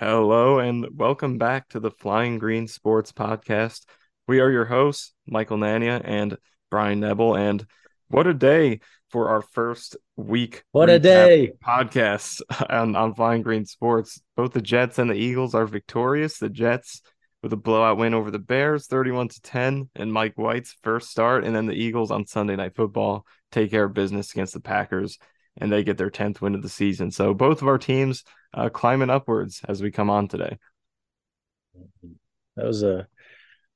Hello and welcome back to the Flying Green Sports Podcast. We are your hosts, Michael Nania and Bryan Nebel. And what a day for our first week. What a day podcast on, on Flying Green Sports. Both the Jets and the Eagles are victorious. The Jets with a blowout win over the Bears, 31 to 10, and Mike White's first start. And then the Eagles on Sunday Night Football take care of business against the Packers and they get their 10th win of the season. So both of our teams uh, climbing upwards as we come on today. That was a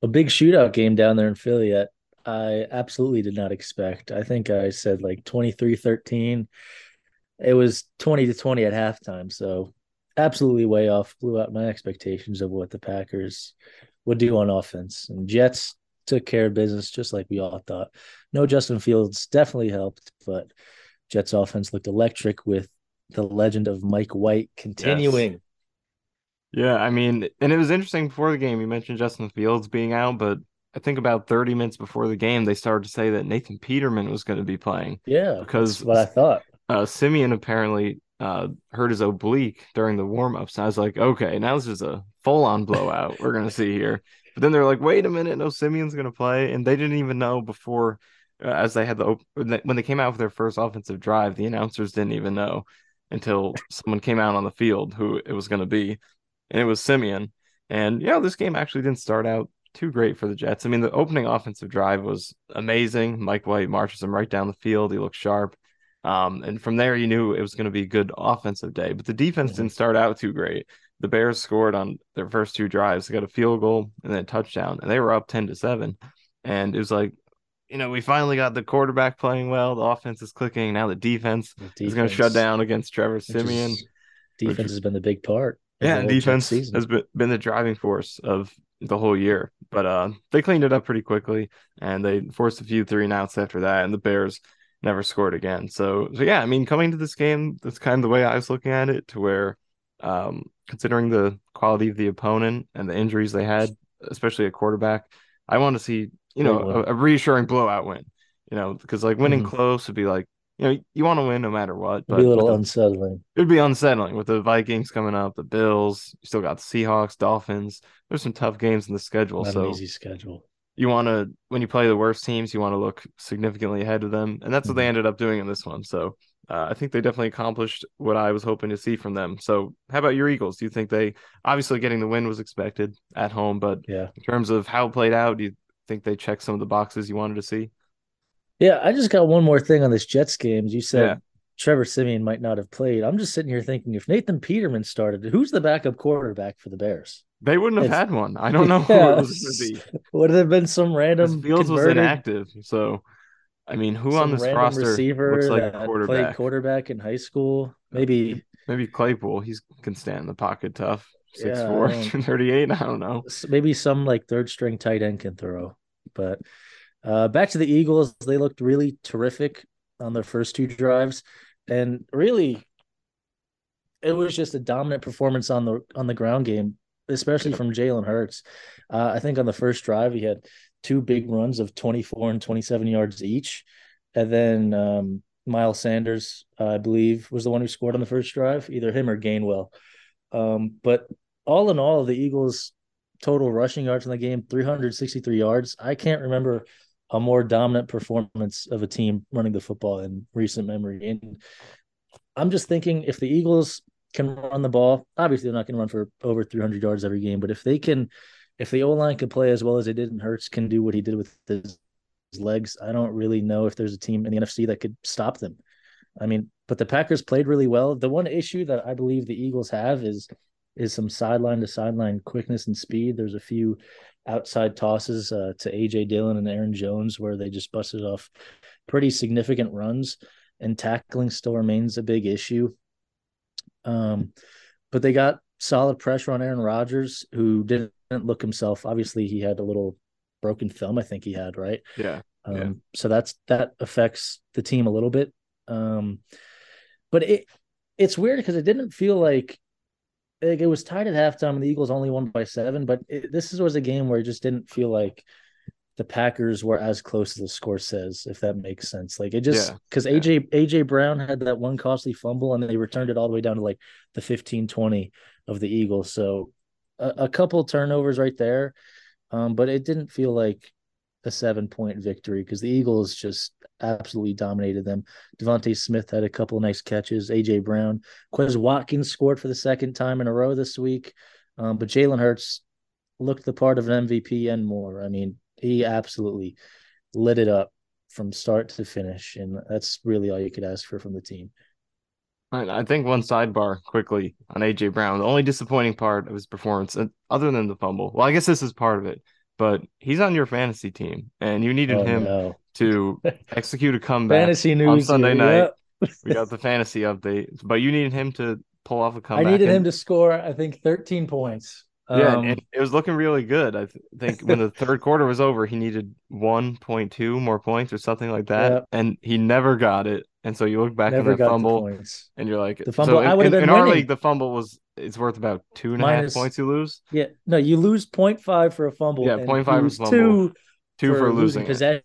a big shootout game down there in Philly that I absolutely did not expect. I think I said like 23-13. It was 20 to 20 at halftime, so absolutely way off blew out my expectations of what the Packers would do on offense. And Jets took care of business just like we all thought. No Justin Fields definitely helped, but Jets offense looked electric with the legend of Mike White continuing. Yes. Yeah, I mean, and it was interesting before the game. You mentioned Justin Fields being out, but I think about 30 minutes before the game, they started to say that Nathan Peterman was going to be playing. Yeah, because what I thought. Uh, Siemian apparently uh, hurt his oblique during the warm ups. I was like, okay, now this is a full on blowout we're going to see here. But then they're like, wait a minute, no, Siemian's going to play. And they didn't even know before as they had the when they came out with their first offensive drive, the announcers didn't even know until someone came out on the field who it was going to be, and it was Siemian. And yeah, this game actually didn't start out too great for the Jets. I mean, the opening offensive drive was amazing. Mike White marches him right down the field. He looked sharp. Um, and from there, you knew it was going to be a good offensive day. But the defense mm-hmm. didn't start out too great. The Bears scored on their first two drives. They got a field goal and then a touchdown, and they were up 10 to 7. And it was like, you know, we finally got the quarterback playing well. The offense is clicking. Now the defense, the defense is going to shut down against Trevor Siemian. Is, defense which, has been the big part. Yeah, defense has been, been the driving force of the whole year. But uh, they cleaned it up pretty quickly and they forced a few three and outs after that. And the Bears never scored again. So, so yeah, I mean, coming to this game, that's kind of the way I was looking at it to where, um, considering the quality of the opponent and the injuries they had, especially a quarterback, I want to see you know, a, a, reassuring blowout win. You know, because like winning mm-hmm. close would be like, you know, you want to win no matter what. But It'd be a little the, unsettling. It'd be unsettling with the Vikings coming up, the Bills. You still got the Seahawks, Dolphins. There's some tough games in the schedule. Not so easy schedule. You want to when you play the worst teams, you want to look significantly ahead of them, and that's mm-hmm. what they mm-hmm. ended up doing in this one. So uh, I think they definitely accomplished what I was hoping to see from them. So, how about your Eagles? Do you think they obviously getting the win was expected at home, but yeah, in terms of how it played out, do you think they checked some of the boxes you wanted to see. Yeah, I just got one more thing on this Jets game. You said yeah. Trevor Siemian might not have played. I'm just sitting here thinking if Nathan Peterman started, who's the backup quarterback for the Bears? They wouldn't have it's, had one. I don't know yeah, who it was going to be. Would have been some random Fields was inactive, so I mean, who on this roster receiver looks like a quarterback? Played quarterback in high school, maybe. Maybe Claypool. He can stand in the pocket tough. Six yeah, four, thirty eight. I don't know. Maybe some like third string tight end can throw. But uh, back to the Eagles, they looked really terrific on their first two drives, and really, it was just a dominant performance on the on the ground game, especially from Jalen Hurts. Uh, I think on the first drive he had two big runs of 24 and 27 yards each, and then um, Miles Sanders, I believe, was the one who scored on the first drive, either him or Gainwell. Um, but all in all, the Eagles total rushing yards in the game, 363 yards. I can't remember a more dominant performance of a team running the football in recent memory. And I'm just thinking if the Eagles can run the ball, obviously they're not going to run for over 300 yards every game, but if they can, if the O line can play as well as they did and Hurts can do what he did with his legs, I don't really know if there's a team in the NFC that could stop them. I mean, but the Packers played really well. The one issue that I believe the Eagles have is is some sideline to sideline quickness and speed. There's a few outside tosses uh, to AJ Dillon and Aaron Jones where they just busted off pretty significant runs, and tackling still remains a big issue. Um, but they got solid pressure on Aaron Rodgers, who didn't look himself. Obviously, he had a little broken thumb. I think he had right. Yeah. Um, yeah. So that's that affects the team a little bit. Um, but it it's weird because it didn't feel like like it was tied at halftime and the Eagles only won by seven, but it, this was a game where it just didn't feel like the Packers were as close as the score says, if that makes sense. Like it just because yeah. AJ AJ Brown had that one costly fumble and they returned it all the way down to like the 15 20 of the Eagles. So a, a couple turnovers right there. Um, but it didn't feel like a seven point victory because the Eagles just absolutely dominated them. DeVonta Smith had a couple nice catches. AJ Brown, Quez Watkins scored for the second time in a row this week. Um, but Jalen Hurts looked the part of an MVP and more. I mean, he absolutely lit it up from start to finish, and that's really all you could ask for from the team. I think one sidebar quickly on AJ Brown. The only disappointing part of his performance, other than the fumble, well, I guess this is part of it, but he's on your fantasy team, and you needed oh, him no. To execute a comeback fantasy news on Sunday night. Yep. we got the fantasy update, but you needed him to pull off a comeback. I needed and... him to score, I think, 13 points. Yeah, um, it was looking really good. I th- think when the third quarter was over, he needed 1.2 more points or something like that, yeah. and he never got it. And so you look back at the fumble, and you're like, the fumble. So in, I would have been in winning. our league. The fumble was it's worth about two and a half points. You lose. Yeah, no, you lose 0.5 for a fumble. Yeah, 0.5 for fumble. Two, two for, for losing, losing possession.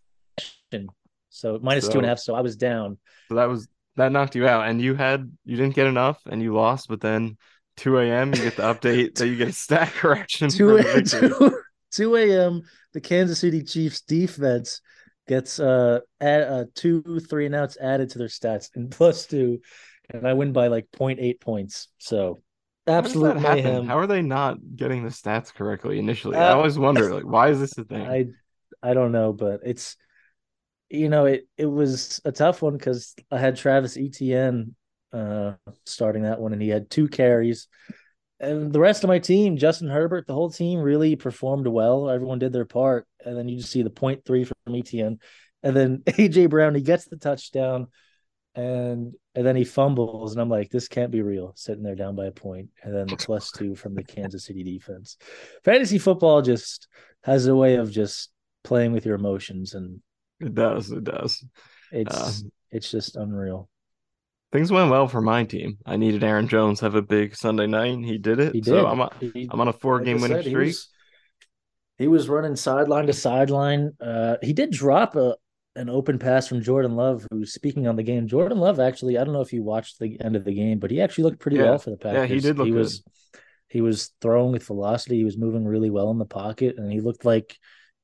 So minus so, two and a half. So I was down. So that was that knocked you out, and you had you didn't get enough, and you lost. But then 2 a.m. You get the update that you get a stat correction. 2, 2, 2 a.m. The Kansas City Chiefs defense gets uh, add, uh two three and outs added to their stats and plus two, and I win by like 0.8 points. So absolute How mayhem. How are they not getting the stats correctly initially? Uh, I always wonder like why is this a thing? I I don't know, but it's you know it it was a tough one because I had Travis Etienne uh, starting that one, and he had two carries. And the rest of my team, Justin Herbert, the whole team really performed well. Everyone did their part, and then you just see the point three from Etienne, and then AJ Brown he gets the touchdown, and and then he fumbles, and I'm like, this can't be real. Sitting there down by a point, and then the plus two from the Kansas City defense. Fantasy football just has a way of just playing with your emotions, and it does, it does. It's uh, it's just unreal things went well for my team. I needed Aaron Jones have a big Sunday night. He did it. He did. So I'm, a, he, I'm on a four game winning streak. He was, he was, running sideline to sideline. Uh, he did drop a an open pass from Jordan Love, who's speaking on the game. Jordan Love actually, I don't know if you watched the end of the game, but he actually looked pretty yeah. well for the Packers. Yeah, he did look he good. was he was throwing with velocity. He was moving really well in the pocket, and he looked like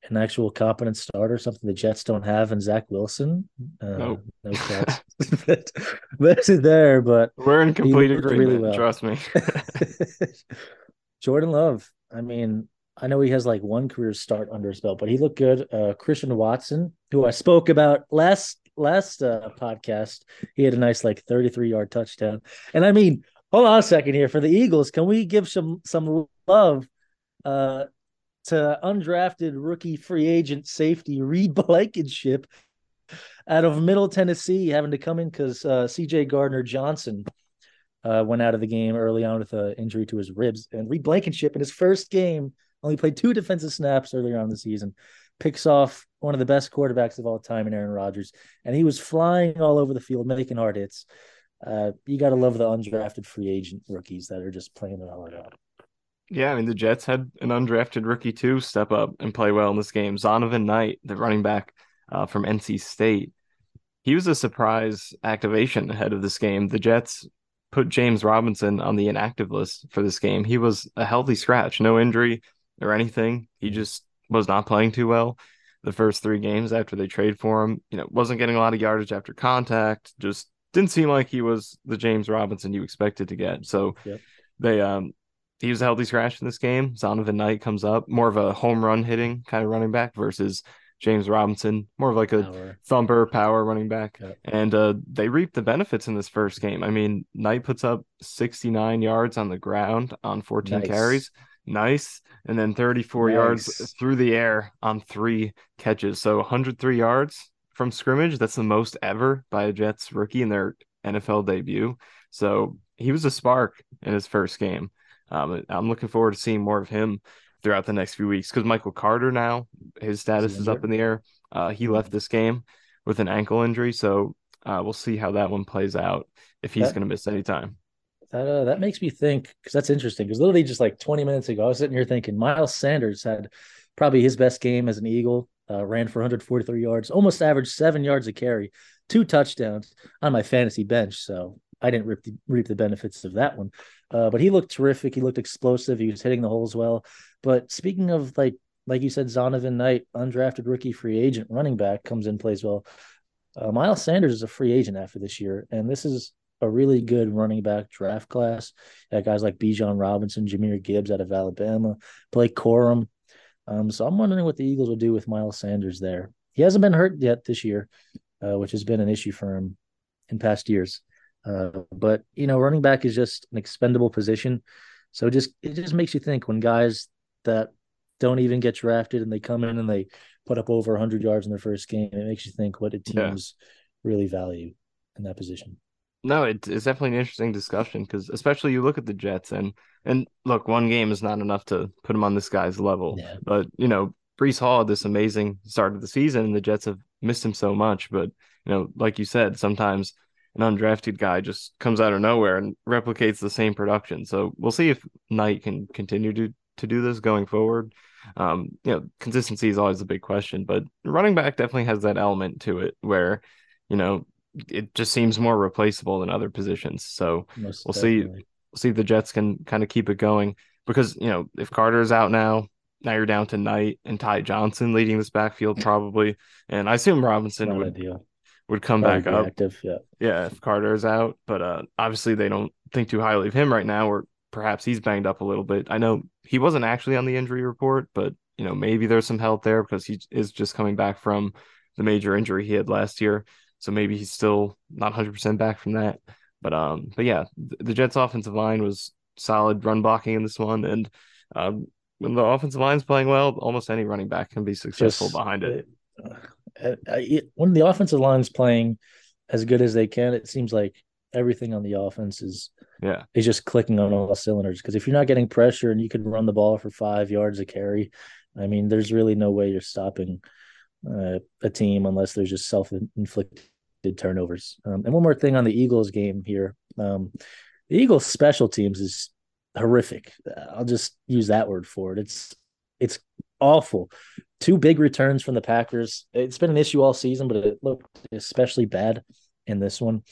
an actual competent starter, something the Jets don't have, and Zach Wilson. Uh, nope. No stats. but, but there, but we're in complete agreement. Really well. Trust me. Jordan Love. I mean, I know he has like one career start under his belt, but he looked good. Uh, Christian Watson, who I spoke about last last uh, podcast, he had a nice like 33 yard touchdown. And I mean, hold on a second here for the Eagles. Can we give some some love uh, to undrafted rookie free agent safety Reed Blankenship out of Middle Tennessee, having to come in because uh, C.J. Gardner Johnson uh, went out of the game early on with an injury to his ribs, and Reed Blankenship in his first game only played two defensive snaps earlier on the season. Picks off one of the best quarterbacks of all time in Aaron Rodgers, and he was flying all over the field, making hard hits. Uh, you got to love the undrafted free agent rookies that are just playing it all out. Yeah, I mean the Jets had an undrafted rookie too step up and play well in this game. Zonovan Knight, the running back uh, from NC State, he was a surprise activation ahead of this game. The Jets put James Robinson on the inactive list for this game. He was a healthy scratch, no injury or anything. He just was not playing too well the first three games after they trade for him. You know, wasn't getting a lot of yardage after contact. Just didn't seem like he was the James Robinson you expected to get. So yep. they um he was a healthy scratch in this game. Zonovan Knight comes up, more of a home run hitting kind of running back versus James Robinson, more of like a power. thumper power running back. Yep. And uh, they reaped the benefits in this first game. I mean, Knight puts up 69 yards on the ground on 14 nice. carries. Nice. And then 34 nice. yards through the air on three catches. So 103 yards from scrimmage. That's the most ever by a Jets rookie in their NFL debut. So he was a spark in his first game. Um, I'm looking forward to seeing more of him throughout the next few weeks because Michael Carter now his status is up in the air. Uh, he left this game with an ankle injury, so uh, we'll see how that one plays out if he's going to miss any time. That uh, that makes me think because that's interesting because literally just like 20 minutes ago, I was sitting here thinking Miles Sanders had probably his best game as an Eagle uh, ran for 143 yards, almost averaged seven yards a carry, two touchdowns on my fantasy bench. So I didn't reap the, reap the benefits of that one. Uh, but he looked terrific. He looked explosive. He was hitting the holes well. But speaking of like like you said, Zonovan Knight, undrafted rookie free agent running back, comes in plays well. Uh, Miles Sanders is a free agent after this year, and this is a really good running back draft class. You guys like Bijan Robinson, Jahmyr Gibbs out of Alabama, Blake Corum. Um, so I'm wondering what the Eagles will do with Miles Sanders there. He hasn't been hurt yet this year, uh, which has been an issue for him in past years. Uh, but you know, running back is just an expendable position. So just it just makes you think when guys that don't even get drafted and they come in and they put up over 100 yards in their first game, it makes you think what a teams yeah. really value in that position. No, it, it's definitely an interesting discussion because especially you look at the Jets and and look, one game is not enough to put him on this guy's level. Yeah. But you know, Breece Hall had this amazing start of the season, and the Jets have missed him so much. But you know, like you said, sometimes an undrafted guy just comes out of nowhere and replicates the same production. So we'll see if Knight can continue to to do this going forward. Um, you know, consistency is always a big question, but running back definitely has that element to it where, you know, it just seems more replaceable than other positions. So Most we'll definitely. see we'll see if the Jets can kind of keep it going because, you know, if Carter is out now, now you're down to Knight and Ty Johnson leading this backfield probably. And I assume Robinson would ideal. Would come Probably back up. Active, yeah. Yeah, if Carter is out. But uh obviously they don't think too highly of him right now, or perhaps he's banged up a little bit. I know he wasn't actually on the injury report, but you know, maybe there's some help there because he is just coming back from the major injury he had last year. So maybe he's still not 100% back from that. But um, but yeah, the Jets' offensive line was solid run blocking in this one, and um, when the offensive line's playing well, almost any running back can be successful Just, behind it. When the offensive line's playing as good as they can, it seems like everything on the offense is yeah is just clicking on all cylinders. Because if you're not getting pressure and you can run the ball for five yards a carry, I mean, there's really no way you're stopping uh, a team unless there's just self inflicted turnovers. Um, and one more thing on the Eagles game here. Um, the Eagles special teams is horrific. I'll just use that word for it. It's it's awful. Two big returns from the Packers. It's been an issue all season, but it looked especially bad in this one.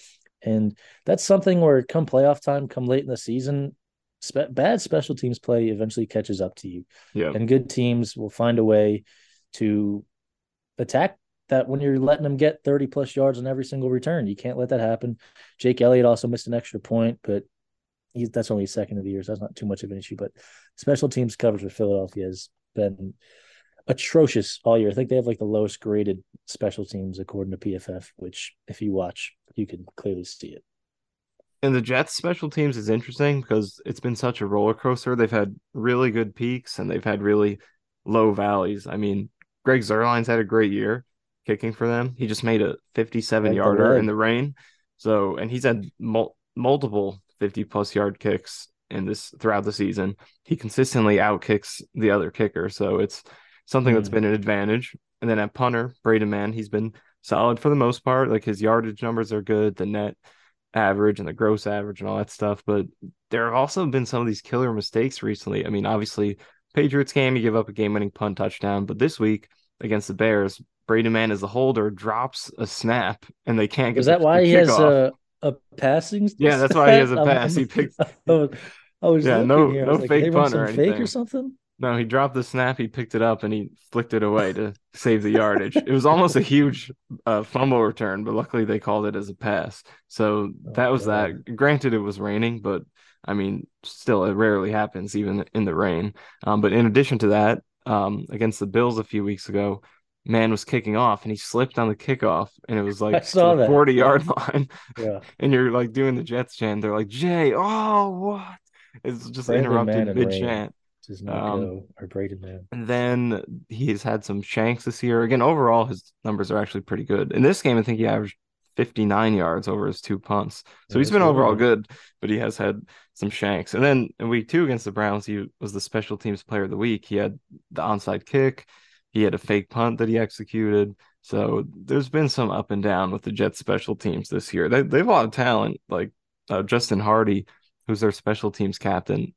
And that's something where come playoff time, come late in the season, spe- bad special teams play eventually catches up to you. Yeah. And good teams will find a way to attack that when you're letting them get 30 plus yards on every single return. You can't let that happen. Jake Elliott also missed an extra point, but he's that's only second of the year, so that's not too much of an issue. But special teams coverage for Philadelphia has been atrocious all year. I think they have like the lowest graded special teams according to PFF, which if you watch, you can clearly see it. And the Jets special teams is interesting because it's been such a roller coaster. They've had really good peaks and they've had really low valleys. I mean, Greg Zuerlein's had a great year kicking for them. He just made a 57 yarder in the rain. So, and he's had mul- multiple 50 plus yard kicks in this throughout the season. He consistently outkicks the other kicker. So it's something mm. that's been an advantage. And then at punter, Braden Mann, he's been solid for the most part. Like his yardage numbers are good, the net average and the gross average and all that stuff. But there have also been some of these killer mistakes recently. I mean, obviously, Patriots game, you give up a game winning punt touchdown. But this week against the Bears, Braden Mann as the holder drops a snap and they can't get Is that the, why the he has a, a passing? Yeah, that's why he has a pass. he picked. I was yeah, no, no like, fake punt or anything. Fake or something. No, he dropped the snap, he picked it up, and he flicked it away to save the yardage. It was almost a huge uh, fumble return, but luckily they called it as a pass. So oh, that was God. that. Granted, it was raining, but I mean, still, it rarely happens even in the rain. Um, but in addition to that, um, against the Bills a few weeks ago, Mann was kicking off and he slipped on the kickoff and it was like the 40 yard line. Yeah. and you're like doing the Jets chant. They're like, Jay, oh, what? It's just Brandon interrupted mid chant does not um, go or Braden Mann. And then he's had some shanks this year. Again, overall, his numbers are actually pretty good. In this game, I think he averaged 59 yards over his two punts. So yeah, he's been overall good, but he has had some shanks. And then in week two against the Browns, he was the special teams player of the week. He had the onside kick, he had a fake punt that he executed. So there's been some up and down with the Jets special teams this year. They, they have a lot of talent, like uh, Justin Hardy, who's their special teams captain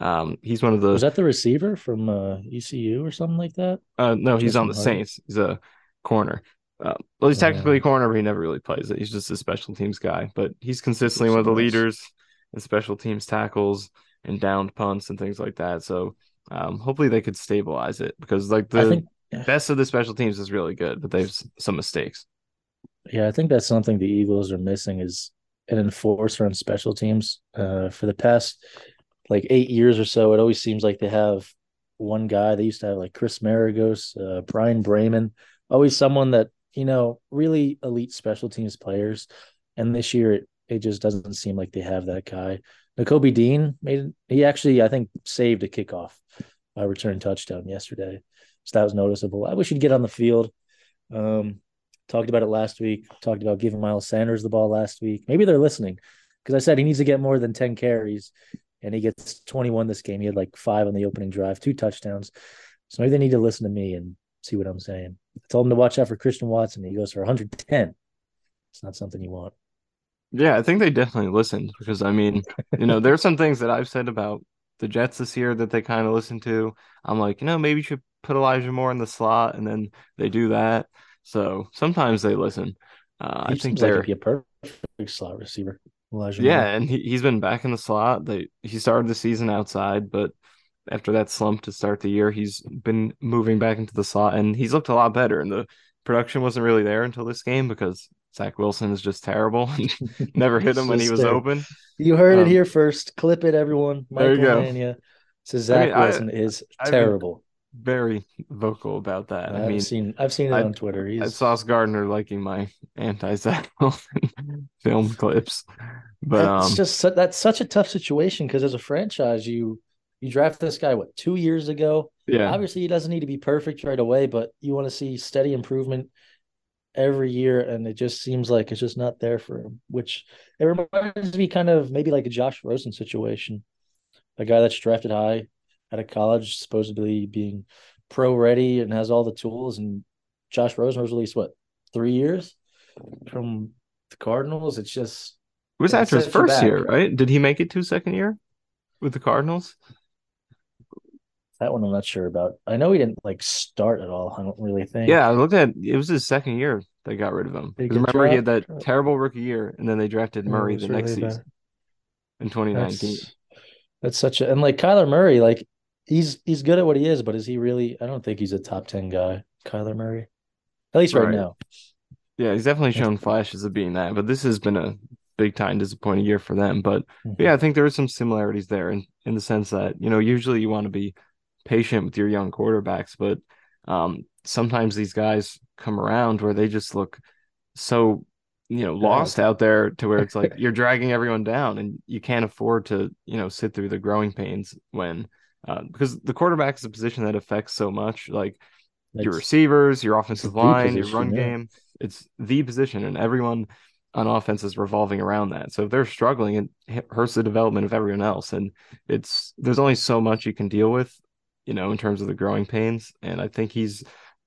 Um, he's one of the Was that the receiver from uh, ECU or something like that? uh, no, he's on the Harding? Saints. He's a corner. Uh, well, he's Oh, technically a corner, but he never really plays it. He's just a special teams guy. But he's consistently one of the leaders in special teams tackles and downed punts and things like that. So um, hopefully they could stabilize it because like the think best of the special teams is really good, but they've some mistakes. Yeah, I think that's something the Eagles are missing is an enforcer on special teams. Uh, for the past like eight years or so, it always seems like they have one guy. They used to have like Chris Maragos, uh, Bryan Braman, always someone that you know really elite special teams players. And this year, it it just doesn't seem like they have that guy. Nakobe Dean made he actually I think saved a kickoff, a return touchdown yesterday, so that was noticeable. I wish he'd get on the field. Um, talked about it last week. Talked about giving Miles Sanders the ball last week. Maybe they're listening because I said he needs to get more than 10 carries and he gets 21 this game. He had like five on the opening drive, two touchdowns. So maybe they need to listen to me and see what I'm saying. I told him to watch out for Christian Watson. He goes for 110. It's not something you want. Yeah, I think they definitely listened because I mean, you know, there's some things that I've said about the Jets this year that they kind of listen to. I'm like, you know, maybe you should put Elijah Moore in the slot, and then they do that. So sometimes they listen. Uh, I think seems like they're he'd be a perfect slot receiver. Elijah yeah, Moore. and he, he's been back in the slot. They he started the season outside, but after that slump to start the year, he's been moving back into the slot, and he's looked a lot better. And the production wasn't really there until this game because Zach Wilson is just terrible never hit him when he was Sister. open. You heard it Um, here first. Clip it, everyone. there you go. Nania says Zach mean, I- Wilson is I've terrible. Very vocal about that. I I've mean, seen I've seen it I- on Twitter. I He's Sauce Gardner liking my anti Zach Wilson film clips, but that's um, just that's such a tough situation because as a franchise, you you draft this guy what two years ago. yeah, Obviously, he doesn't need to be perfect right away, but you want to see steady improvement every year, and it just seems like it's just not there for him. Which it reminds me kind of maybe like a Josh Rosen situation, a guy that's drafted high out of college, supposedly being pro ready and has all the tools, and Josh Rosen was released what three years from the Cardinals. It's just it was after his first back. year, right? Did he make it to second year with the Cardinals? That one I'm not sure about. I know he didn't like start at all. I don't really think. Yeah, I looked at it was his second year they got rid of him. They 'Cause get remember he had that dropped? terrible rookie year, and then they drafted Murray the next really bad. season in 2019. That's that's such a and like Kyler Murray, like he's he's good at what he is, but is he really? I don't think he's a top ten guy, Kyler Murray. At least right, Right. now. Yeah, he's definitely shown flashes of being that, but this has been a big time disappointing year for them. But Mhm. yeah, I think there are some similarities there in, in the sense that, you know, usually you want to be patient with your young quarterbacks, but um, sometimes these guys come around where they just look so, you know, lost out there to where it's like you're dragging everyone down and you can't afford to, you know, sit through the growing pains when, uh, because the quarterback is a position that affects so much. Like, your receivers, your offensive line, your run yeah. game. It's the position, and everyone on offense is revolving around that. So if they're struggling, it hurts the development of everyone else. And it's there's only so much you can deal with, you know, in terms of the growing pains. And I think he's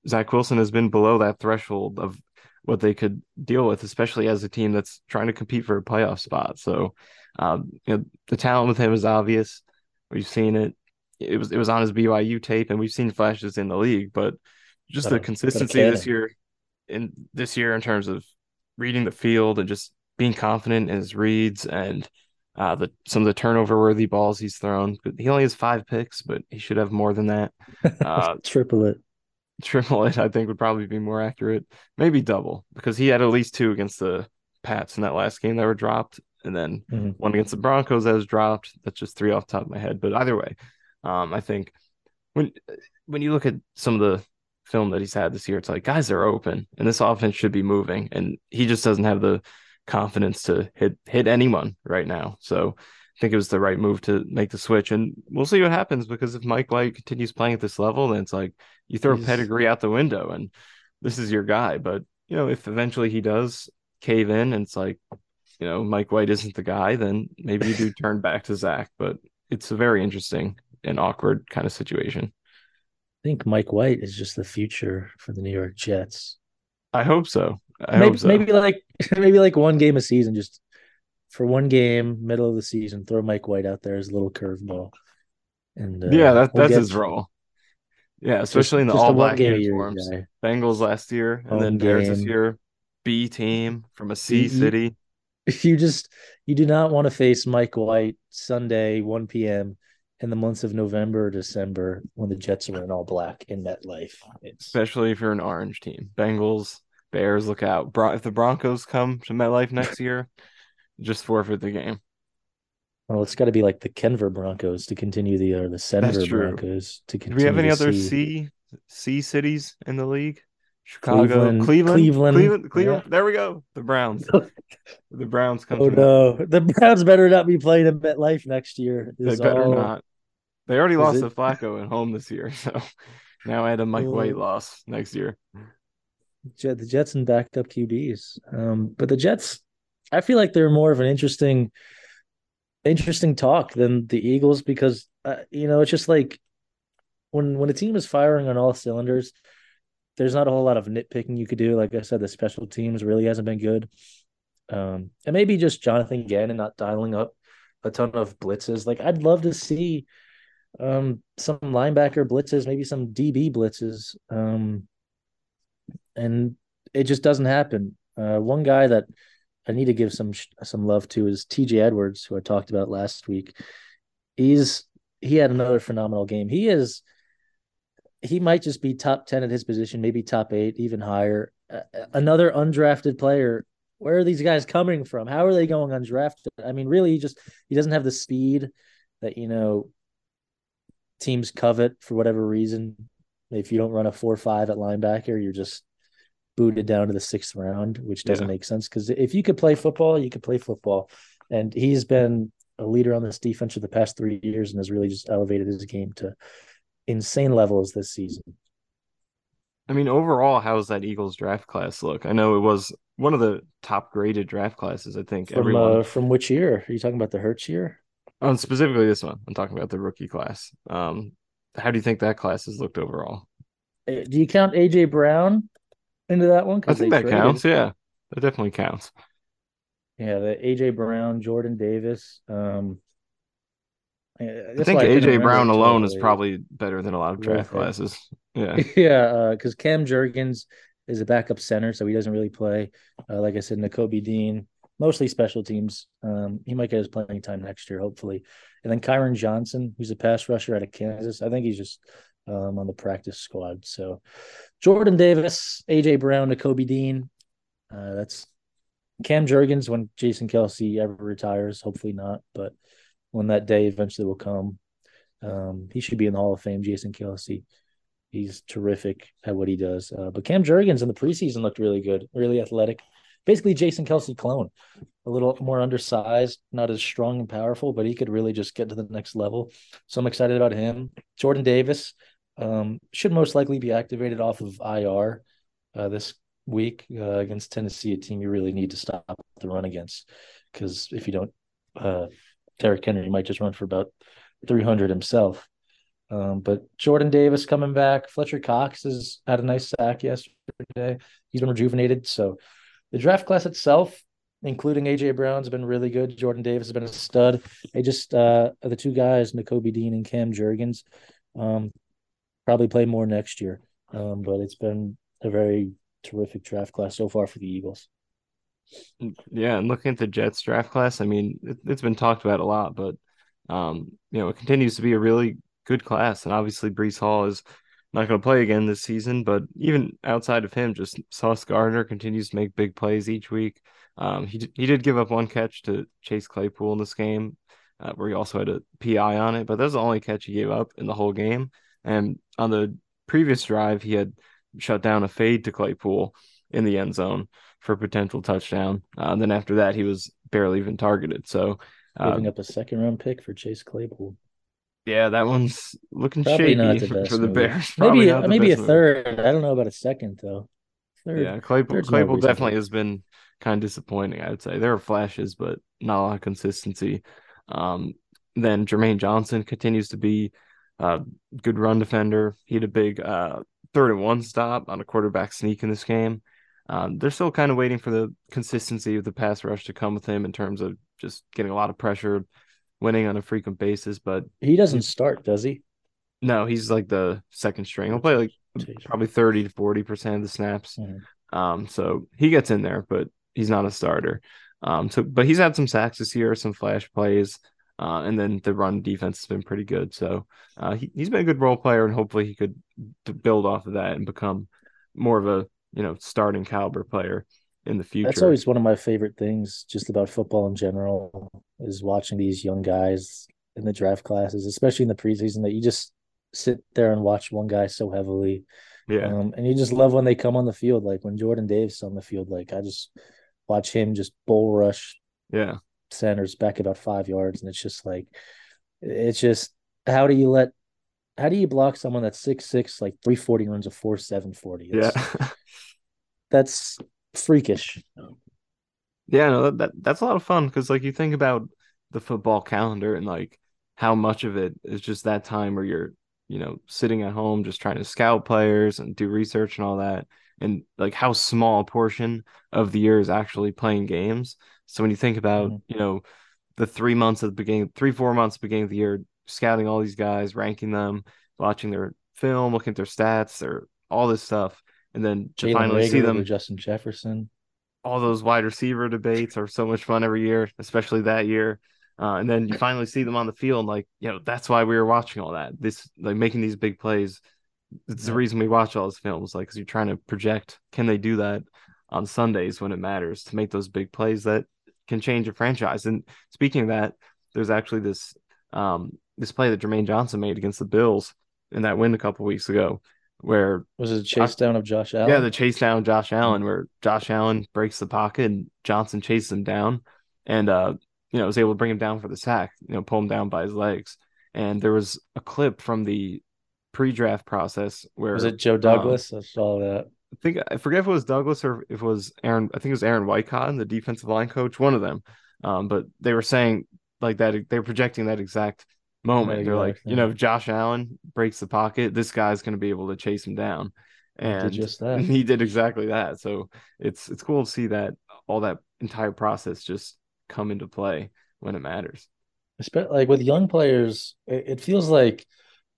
Zach Wilson has been below that threshold of what they could deal with, especially as a team that's trying to compete for a playoff spot. So, um, you know, the talent with him is obvious. We've seen it. It was it was on his BYU tape, and we've seen flashes in the league, but just Got the consistency this year, in this year in terms of reading the field and just being confident in his reads and uh, the some of the turnover worthy balls he's thrown. He only has five picks, but he should have more than that. Uh, Triple it. triple it, I think, would probably be more accurate. Maybe double because he had at least two against the Pats in that last game that were dropped, and then Mhm. one against the Broncos that was dropped. That's just three off the top of my head. But either way, um, I think when when you look at some of the film that he's had this year, it's like guys are open, and this offense should be moving, and he just doesn't have the confidence to hit hit anyone right now. So I think it was the right move to make the switch, and we'll see what happens because if Mike White continues playing at this level, then it's like you throw He's- pedigree out the window, and this is your guy. But you know, if eventually he does cave in, and it's like you know Mike White isn't the guy, then maybe you do turn back to Zach. But it's a very interesting and awkward kind of situation. I think Mike White is just the future for the New York Jets. I hope so. I maybe so. maybe like maybe like one game a season, just for one game, middle of the season, throw Mike White out there as a little curveball. And uh, yeah, that, we'll that's get his role. Yeah, just- especially in the all black year uniforms. guy. Bengals last year, and Home then Bears this year. B team from a C You- city. You just you do not want to face Mike White Sunday 1 p.m. in the months of November or December when the Jets are in all black in MetLife. It's especially if you're an orange team. Bengals, Bears, look out. Bron- if the Broncos come to MetLife next year, just forfeit the game. well, it's got to be like the Denver Broncos to continue the or the Denver. Broncos to continue. Do we have any other C C cities in the league? Chicago, Cleveland- Cleveland, Cleveland, Cleveland, Cleveland. yeah. There we go. The Browns. the Browns come Oh no, the Browns better not be playing at MetLife next year. They better all- not. They already Is lost it- to Flacco at home this year, so now I had a Mike oh. White Oh. loss next year. Jet, the Jets and backed up QBs. Um, but the Jets, I feel like they're more of an interesting, interesting talk than the Eagles because uh, you know it's just like when when a team is firing on all cylinders, there's not a whole lot of nitpicking you could do. Like I said, the special teams really hasn't been good, um, and maybe just Jonathan Gannon not dialing up a ton of blitzes. Like I'd love to see um, some linebacker blitzes, maybe some DB blitzes. Um, and it just doesn't happen. Uh, one guy that I need to give some some love to is T.J. Edwards, who I talked about last week. He's he had another phenomenal game. He is he might just be top ten at his position, maybe top eight, even higher. Uh, another undrafted player. Where are these guys coming from? How are they going undrafted? I mean, really, he just he doesn't have the speed that you know teams covet for whatever reason. If you don't run a four five at linebacker, you're just booted down to the sixth round, which doesn't Yeah. make sense. Because if you could play football, you could play football. And he's been a leader on this defense for the past three years and has really just elevated his game to insane levels this season. I mean, overall, how does that Eagles draft class look? I know it was one of the top graded draft classes. I think From everyone, uh, from which year? Are you talking about the Hurts year? um, specifically this one. I'm talking about the rookie class. Um, how do you think that class has looked overall? Uh, Do you count AJ Brown into that one? I think that traded- counts. Yeah, that definitely counts. Yeah, the AJ Brown, Jordan Davis. Um, I think AJ Brown alone is probably better than a lot of draft classes. Yeah, Yeah, because Cam Jurgens is a backup center, so he doesn't really play. Uh, like I said, Nakobe Dean, mostly special teams. Um, he might get his playing time next year, hopefully. And then Kyron Johnson, who's a pass rusher out of Kansas. I think he's just um, on the practice squad. So Jordan Davis, AJ Brown, Nakobe Dean. Uh, that's Cam Jurgens when Jason Kelce ever retires. Hopefully not, but when that day eventually will come, um, he should be in the Hall of Fame. Jason Kelce. He's terrific at what he does. Uh, but Cam Jurgens in the preseason looked really good, really athletic. Basically, Jason Kelce clone, a little more undersized, not as strong and powerful, but he could really just get to the next level. So I'm excited about him. Jordan Davis um, should most likely be activated off of IR uh, this week uh, against Tennessee, a team you really need to stop the run against. Because if you don't, uh, Derrick Henry might just run for about 300 himself. Um, but Jordan Davis coming back. Fletcher Cox has had a nice sack yesterday. He's been rejuvenated. So the draft class itself, including AJ Brown's been really good. Jordan Davis has been a stud. They just uh the two guys, Nakobe Dean and Cam Jurgens, um, probably play more next year. Um, but it's been a very terrific draft class so far for the Eagles. yeah. And looking at the Jets draft class, I mean, it, it's been talked about a lot, but um, you know, it continues to be a really good class. And obviously, Breece Hall is not going to play again this season, but even outside of him, just Sauce Gardner continues to make big plays each week. Um, he he did give up one catch to Chase Claypool in this game, uh, where he also had a PI on it, but that's the only catch he gave up in the whole game. And on the previous drive, he had shut down a fade to Claypool in the end zone for a potential touchdown. Uh, then after that, he was barely even targeted. So, uh, Giving up a second round pick for Chase Claypool. yeah, that one's looking Probably shaky the for the move. Bears. Probably Maybe the maybe a third. I don't know about a second though. Third. Yeah, Claypool Claypool reasonable. definitely has been kind of disappointing. I would say there are flashes, but not a lot of consistency. Um, then Jermaine Johnson continues to be a good run defender. He had a big uh, third and one stop on a quarterback sneak in this game. Um, they're still kind of waiting for the consistency of the pass rush to come with him in terms of just getting a lot of pressure winning on a frequent basis. But he doesn't start, does he? No, he's like the second string. He'll play like probably 30 to 40 percent of the snaps. Mm-hmm. Um, so he gets in there, but he's not a starter. Um, so but he's had some sacks this year, some flash plays. Uh, and then the run defense has been pretty good. So uh, he, he's been a good role player, and hopefully he could build off of that and become more of a you know starting caliber player in the future. That's always one of my favorite things, just about football in general, is watching these young guys in the draft classes, especially in the preseason. That you just sit there and watch one guy so heavily, yeah, um, and you just love when they come on the field. Like when Jordan Davis on the field, like I just watch him just bull rush, yeah, centers back about five yards, and it's just like, it's just how do you let how do you block someone that's six six like three forty runs a four seven forty? Yeah, that's freakish. Yeah, no, that, that that's a lot of fun because like you think about the football calendar and like how much of it is just that time where you're you know sitting at home just trying to scout players and do research and all that and like how small a portion of the year is actually playing games so when you think about mm-hmm. you know the three months at the beginning three four months beginning of the year scouting all these guys ranking them watching their film looking at their stats their all this stuff and then to Jalen finally see them Justin Jefferson. All those wide receiver debates are so much fun every year, especially that year. Uh, and then you finally see them on the field, like you know that's why we were watching all that. This like making these big plays. It's the reason we watch all those films, like because you're trying to project can they do that on Sundays when it matters to make those big plays that can change a franchise. And speaking of that, there's actually this um this play that Jermaine Johnson made against the Bills in that win a couple weeks ago where was it a chase down of Josh Allen? Yeah, the chase down of Josh Allen, where Josh Allen breaks the pocket and Johnson chases him down, and uh, you know was able to bring him down for the sack, you know, pull him down by his legs. And there was a clip from the pre-draft process where was it Joe Douglas? Um, I saw that. I think I forget if it was Douglas or if it was Aaron. I think it was Aaron Wycott, the defensive line coach, one of them. Um, but they were saying like that they were projecting that exact moment. They're like, you know, if Josh Allen breaks the pocket, this guy's going to be able to chase him down. And just that. he did exactly that. So it's it's cool to see that all that entire process just come into play when it matters. Especially like with young players, it feels like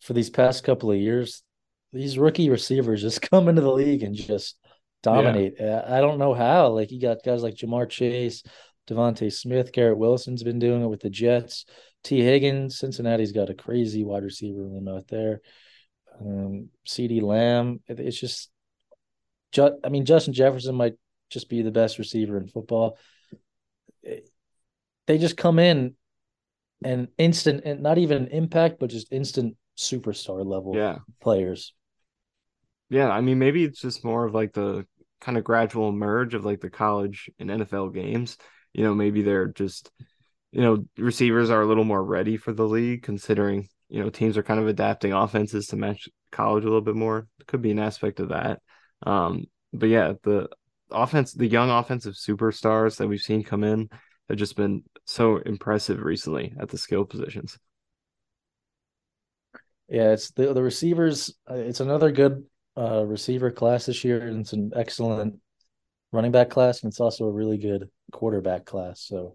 for these past couple of years, these rookie receivers just come into the league and just dominate. Yeah. I don't know how. Like you got guys like Ja'Marr Chase, DeVonta Smith, Garrett Wilson's been doing it with the Jets. Tee Higgins, Cincinnati's got a crazy wide receiver room out there. Um, CeeDee Lamb, it's just, I mean, Justin Jefferson might just be the best receiver in football. They just come in and instant, and not even an impact, but just instant superstar level yeah. players. Yeah, I mean, maybe it's just more of like the kind of gradual merge of like the college and NFL games. You know, maybe they're just you know, receivers are a little more ready for the league, considering you know teams are kind of adapting offenses to match college a little bit more. It could be an aspect of that. Um, but yeah, the offense, the young offensive superstars that we've seen come in have just been so impressive recently at the skill positions. Yeah, it's the the receivers. Uh, it's another good uh, receiver class this year, and it's an excellent running back class, and it's also a really good quarterback class. So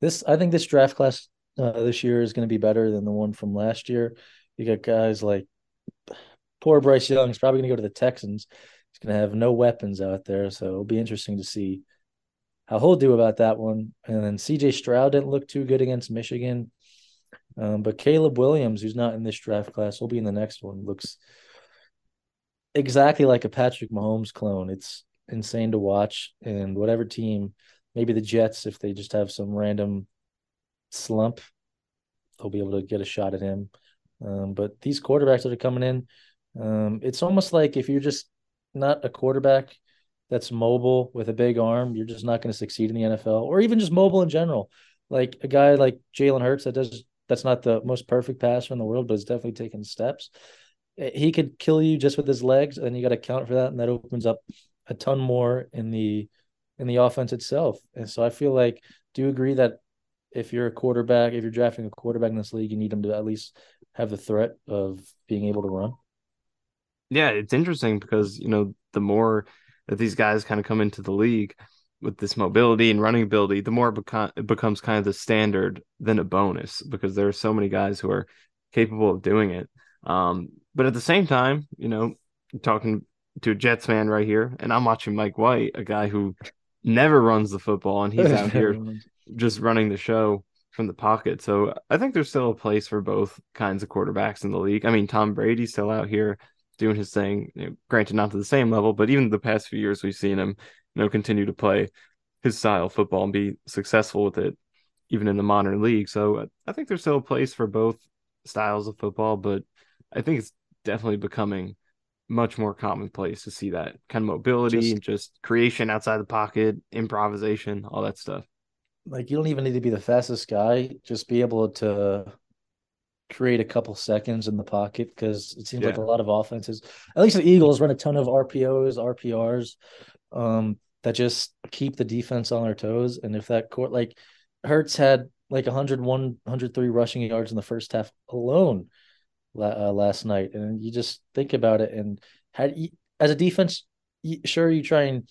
this I think this draft class uh, this year is going to be better than the one from last year. You got guys like poor Bryce Young is probably going to go to the Texans. He's going to have no weapons out there, so it'll be interesting to see how he'll do about that one. And then C.J. Stroud didn't look too good against Michigan, um, but Caleb Williams, who's not in this draft class, will be in the next one. Looks exactly like a Patrick Mahomes clone. It's insane to watch, and whatever team maybe the Jets, if they just have some random slump, they'll be able to get a shot at him. Um, but these quarterbacks that are coming in, um, it's almost like if you're just not a quarterback that's mobile with a big arm, you're just not going to succeed in the NFL, or even just mobile in general. Like a guy like Jalen Hurts that does that's not the most perfect passer in the world, but is definitely taking steps. Eh, he could kill you just with his legs, and you got to count for that, and that opens up a ton more in the in the offense itself. And so I feel like, do you agree that if you're a quarterback, if you're drafting a quarterback in this league, you need them to at least have the threat of being able to run? Yeah, it's interesting because, you know, the more that these guys kind of come into the league, with this mobility and running ability, the more it, beco- it becomes kind of the standard than a bonus because there are so many guys who are capable of doing it. Um, but at the same time, you know, talking to a Jets fan right here, and I'm watching Mike White, a guy who never runs the football, and he's out here just running the show from the pocket. So I think there's still a place for both kinds of quarterbacks in the league. I mean, Tom Brady's still out here doing his thing. You know, granted, not to the same level, but even the past few years, we've seen him, you know, continue to play his style of football and be successful with it, even in the modern league. So I think there's still a place for both styles of football, but I think it's definitely becoming much more commonplace to see that kind of mobility just, and just creation outside the pocket, improvisation, all that stuff. Like you don't even need to be the fastest guy, just be able to create a couple seconds in the pocket because it seems yeah. like a lot of offenses, at least the Eagles, run a ton of RPOs, RPRs, um, that just keep the defense on their toes. And if that court, like Hurts had like 101, 103 rushing yards in the first half alone uh, last night, and you just think about it and had you, as a defense, sure you try and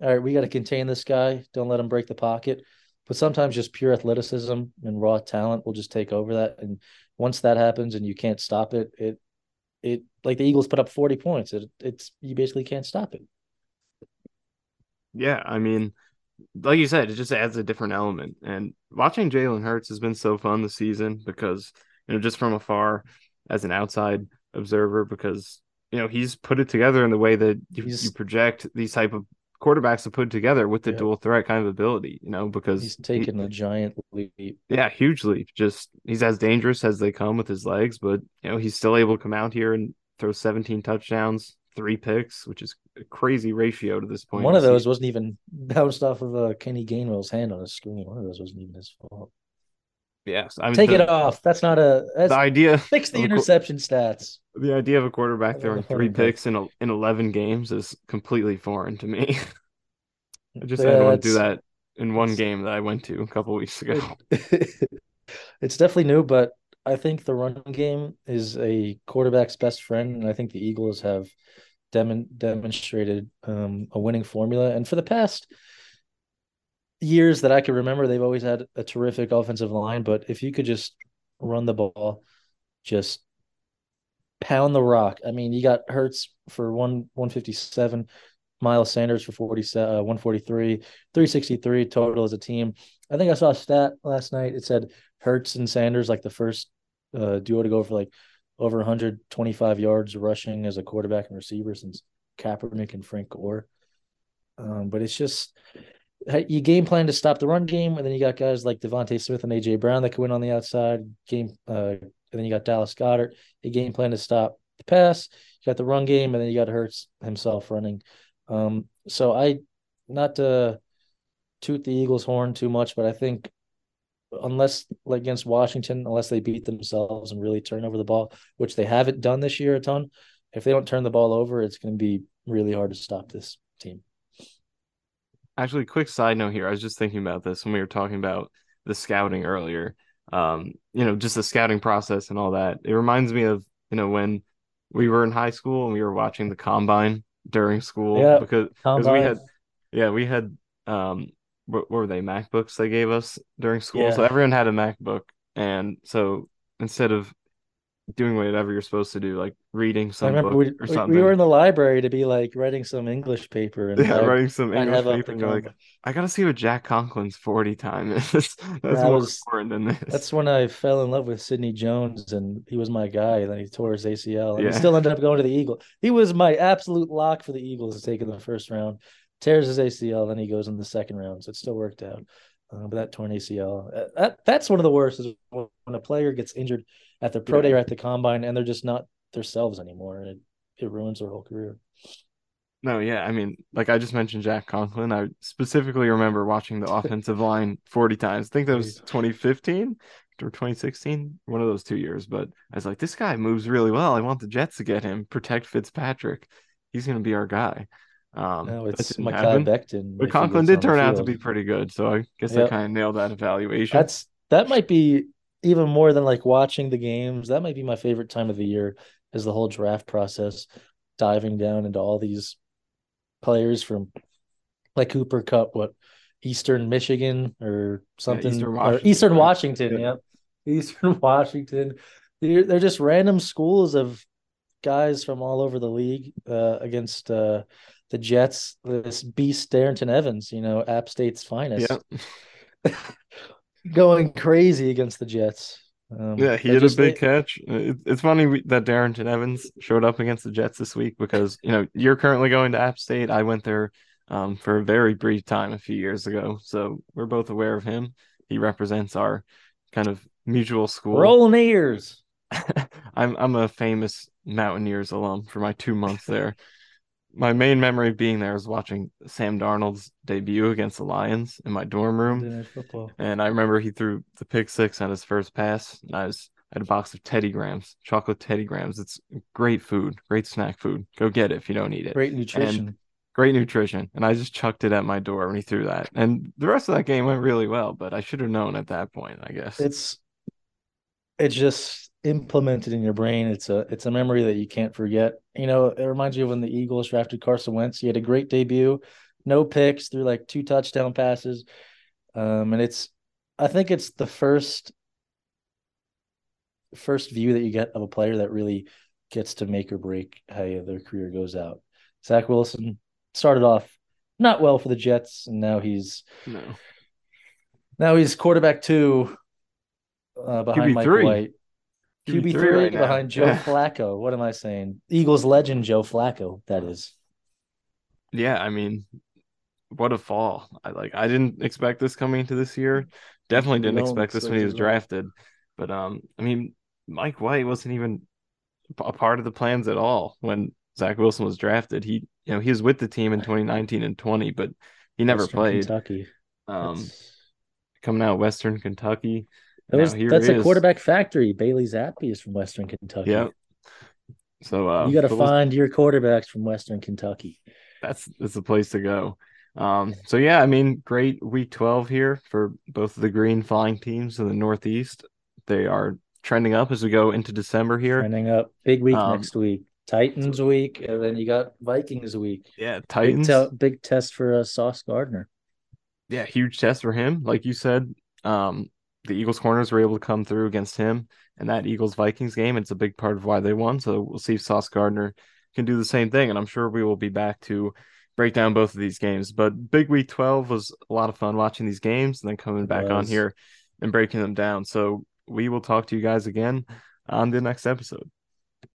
all right, we got to contain this guy, don't let him break the pocket. But sometimes just pure athleticism and raw talent will just take over that. And once that happens and you can't stop it, it it like the Eagles put up 40 points. It it's you basically can't stop it. Yeah, I mean, like you said, it just adds a different element. And watching Jalen Hurts has been so fun this season because, you know, just from afar, as an outside observer because you know he's put it together in the way that you, you project these type of quarterbacks to put together with the yeah. dual threat kind of ability, you know, because he's taken he, a giant leap. Yeah, huge leap. Just he's as dangerous as they come with his legs, but you know, he's still able to come out here and throw 17 touchdowns, three picks, which is a crazy ratio to this point. One of those wasn't even bounced off of uh, Kenny Gainwell's hand on the screen. One of those wasn't even his fault. Yes, I mean, take the, it off. That's not a that's, the idea. Fix the interception stats. The idea of a quarterback throwing three picks in a, in eleven games is completely foreign to me. I just yeah, had to do that in one game that I went to a couple weeks ago. it's definitely new, but I think the run game is a quarterback's best friend, and I think the Eagles have dem- demonstrated um, a winning formula. And for the past years that I can remember, they've always had a terrific offensive line. But if you could just run the ball, just pound the rock. I mean, you got Hurts for one one fifty seven, Miles Sanders for 47, uh, 143, 363 total as a team. I think I saw a stat last night. It said Hurts and Sanders like the first uh, duo to go for like over 125 yards rushing as a quarterback and receiver since Kaepernick and Frank Gore. Um, but it's just you game plan to stop the run game, and then you got guys like DeVonta Smith and AJ Brown that can win on the outside. Game, uh, and then you got Dallas Goedert. A game plan to stop the pass. You got the run game, and then you got Hurts himself running. Um, so I, not to toot the Eagles' horn too much, but I think unless like against Washington, unless they beat themselves and really turn over the ball, which they haven't done this year a ton, if they don't turn the ball over, it's going to be really hard to stop this team. Actually, quick side note here. I was just thinking about this when we were talking about the scouting earlier. Um, you know, just the scouting process and all that. It reminds me of, you know, when we were in high school and we were watching the combine during school yeah, because, because we had yeah, we had um what, were they MacBooks they gave us during school. Yeah. So everyone had a MacBook and so instead of doing whatever you're supposed to do, like reading some book we, or something. We were in the library to be like writing some English paper and yeah, writing some English paper. And like, I gotta see what Jack Conklin's forty time is. that's that more was, important than this. That's when I fell in love with Sidney Jones, and he was my guy. And then he tore his ACL, and yeah. he still ended up going to the Eagles. He was my absolute lock for the Eagles to take in the first round. Tears his ACL, then he goes in the second round, so it still worked out. Uh, but that torn ACL, uh, that that's one of the worst is when a player gets injured at the pro yeah. day or at the combine and they're just not themselves anymore. And it, it ruins their whole career. No, yeah. I mean, like I just mentioned Jack Conklin. I specifically remember watching the offensive line 40 times. I think that was 2015 or 2016, one of those two years. But I was like, this guy moves really well. I want the Jets to get him, protect Fitzpatrick. He's going to be our guy. Um, no, it's Mekhi Becton. But Conklin did turn out to be pretty good. So I guess yep. I kind of nailed that evaluation. That's that might be even more than like watching the games, that might be my favorite time of the year is the whole draft process, diving down into all these players from like Cooper Kupp, what Eastern Michigan or something, Eastern or Washington, Eastern right? Washington. Yeah. Yep, Eastern Washington. They're, they're just random schools of guys from all over the league uh, against uh, the Jets. This beast Darrynton Evans, you know, App State's finest, Yeah. going crazy against the Jets. Um, Yeah, he they had a big catch. It, it's funny that Darrynton Evans showed up against the Jets this week because you know you're currently going to App State. I went there um, for a very brief time a few years ago, so we're both aware of him. He represents our kind of mutual school. Rolling ears. I'm I'm a famous Mountaineers alum for my two months there. My main memory of being there was watching Sam Darnold's debut against the Lions in my dorm room. Monday Night Football. And I remember he threw the pick six on his first pass. And I was I had a box of Teddy Grahams, chocolate Teddy Grahams. It's great food, great snack food. Go get it if you don't eat it. Great nutrition. Great nutrition. And I just chucked it at my door when he threw that. And the rest of that game went really well, but I should have known at that point, I guess. it's it's just implemented in your brain. It's a it's a memory that you can't forget. You know, it reminds you of when the Eagles drafted Carson Wentz. He had a great debut, no picks, threw like two touchdown passes. Um, and it's I think it's the first first view that you get of a player that really gets to make or break how their career goes out. Zach Wilson started off not well for the Jets, and now he's no. now he's quarterback two uh, behind Mike QB3. White. QB3 QB three right behind Joe. Flacco. What am I saying? Eagles legend Joe Flacco. That is. Yeah, I mean, what a fall. I like I didn't expect this coming into this year. Definitely didn't expect this when he was all. drafted. But um I mean, Mike White wasn't even a part of the plans at all when Zach Wilson was drafted. He you know, he was with the team in 2019 and 20, but he never Western played. Kentucky. Um That's- coming out Western Kentucky. That's a quarterback factory. Bailey Zappe is from Western Kentucky. Yeah. So uh you got to find your quarterbacks from Western Kentucky. that's that's the place to go. Um, so yeah, I mean, great week 12 here for both of the green flying teams in the Northeast. They are trending up as we go into December here. Trending up. Big week Um, next week. Titans week, and then you got Vikings week. Yeah, Big, Titans. te- big test for uh, Sauce Gardner. Yeah, huge test for him. Like you said, um, the Eagles corners were able to come through against him and that Eagles Vikings game. It's a big part of why they won. So we'll see if Sauce Gardner can do the same thing. And I'm sure we will be back to break down both of these games. But big week 12 was a lot of fun watching these games and then coming back on here and breaking them down. So we will talk to you guys again on the next episode.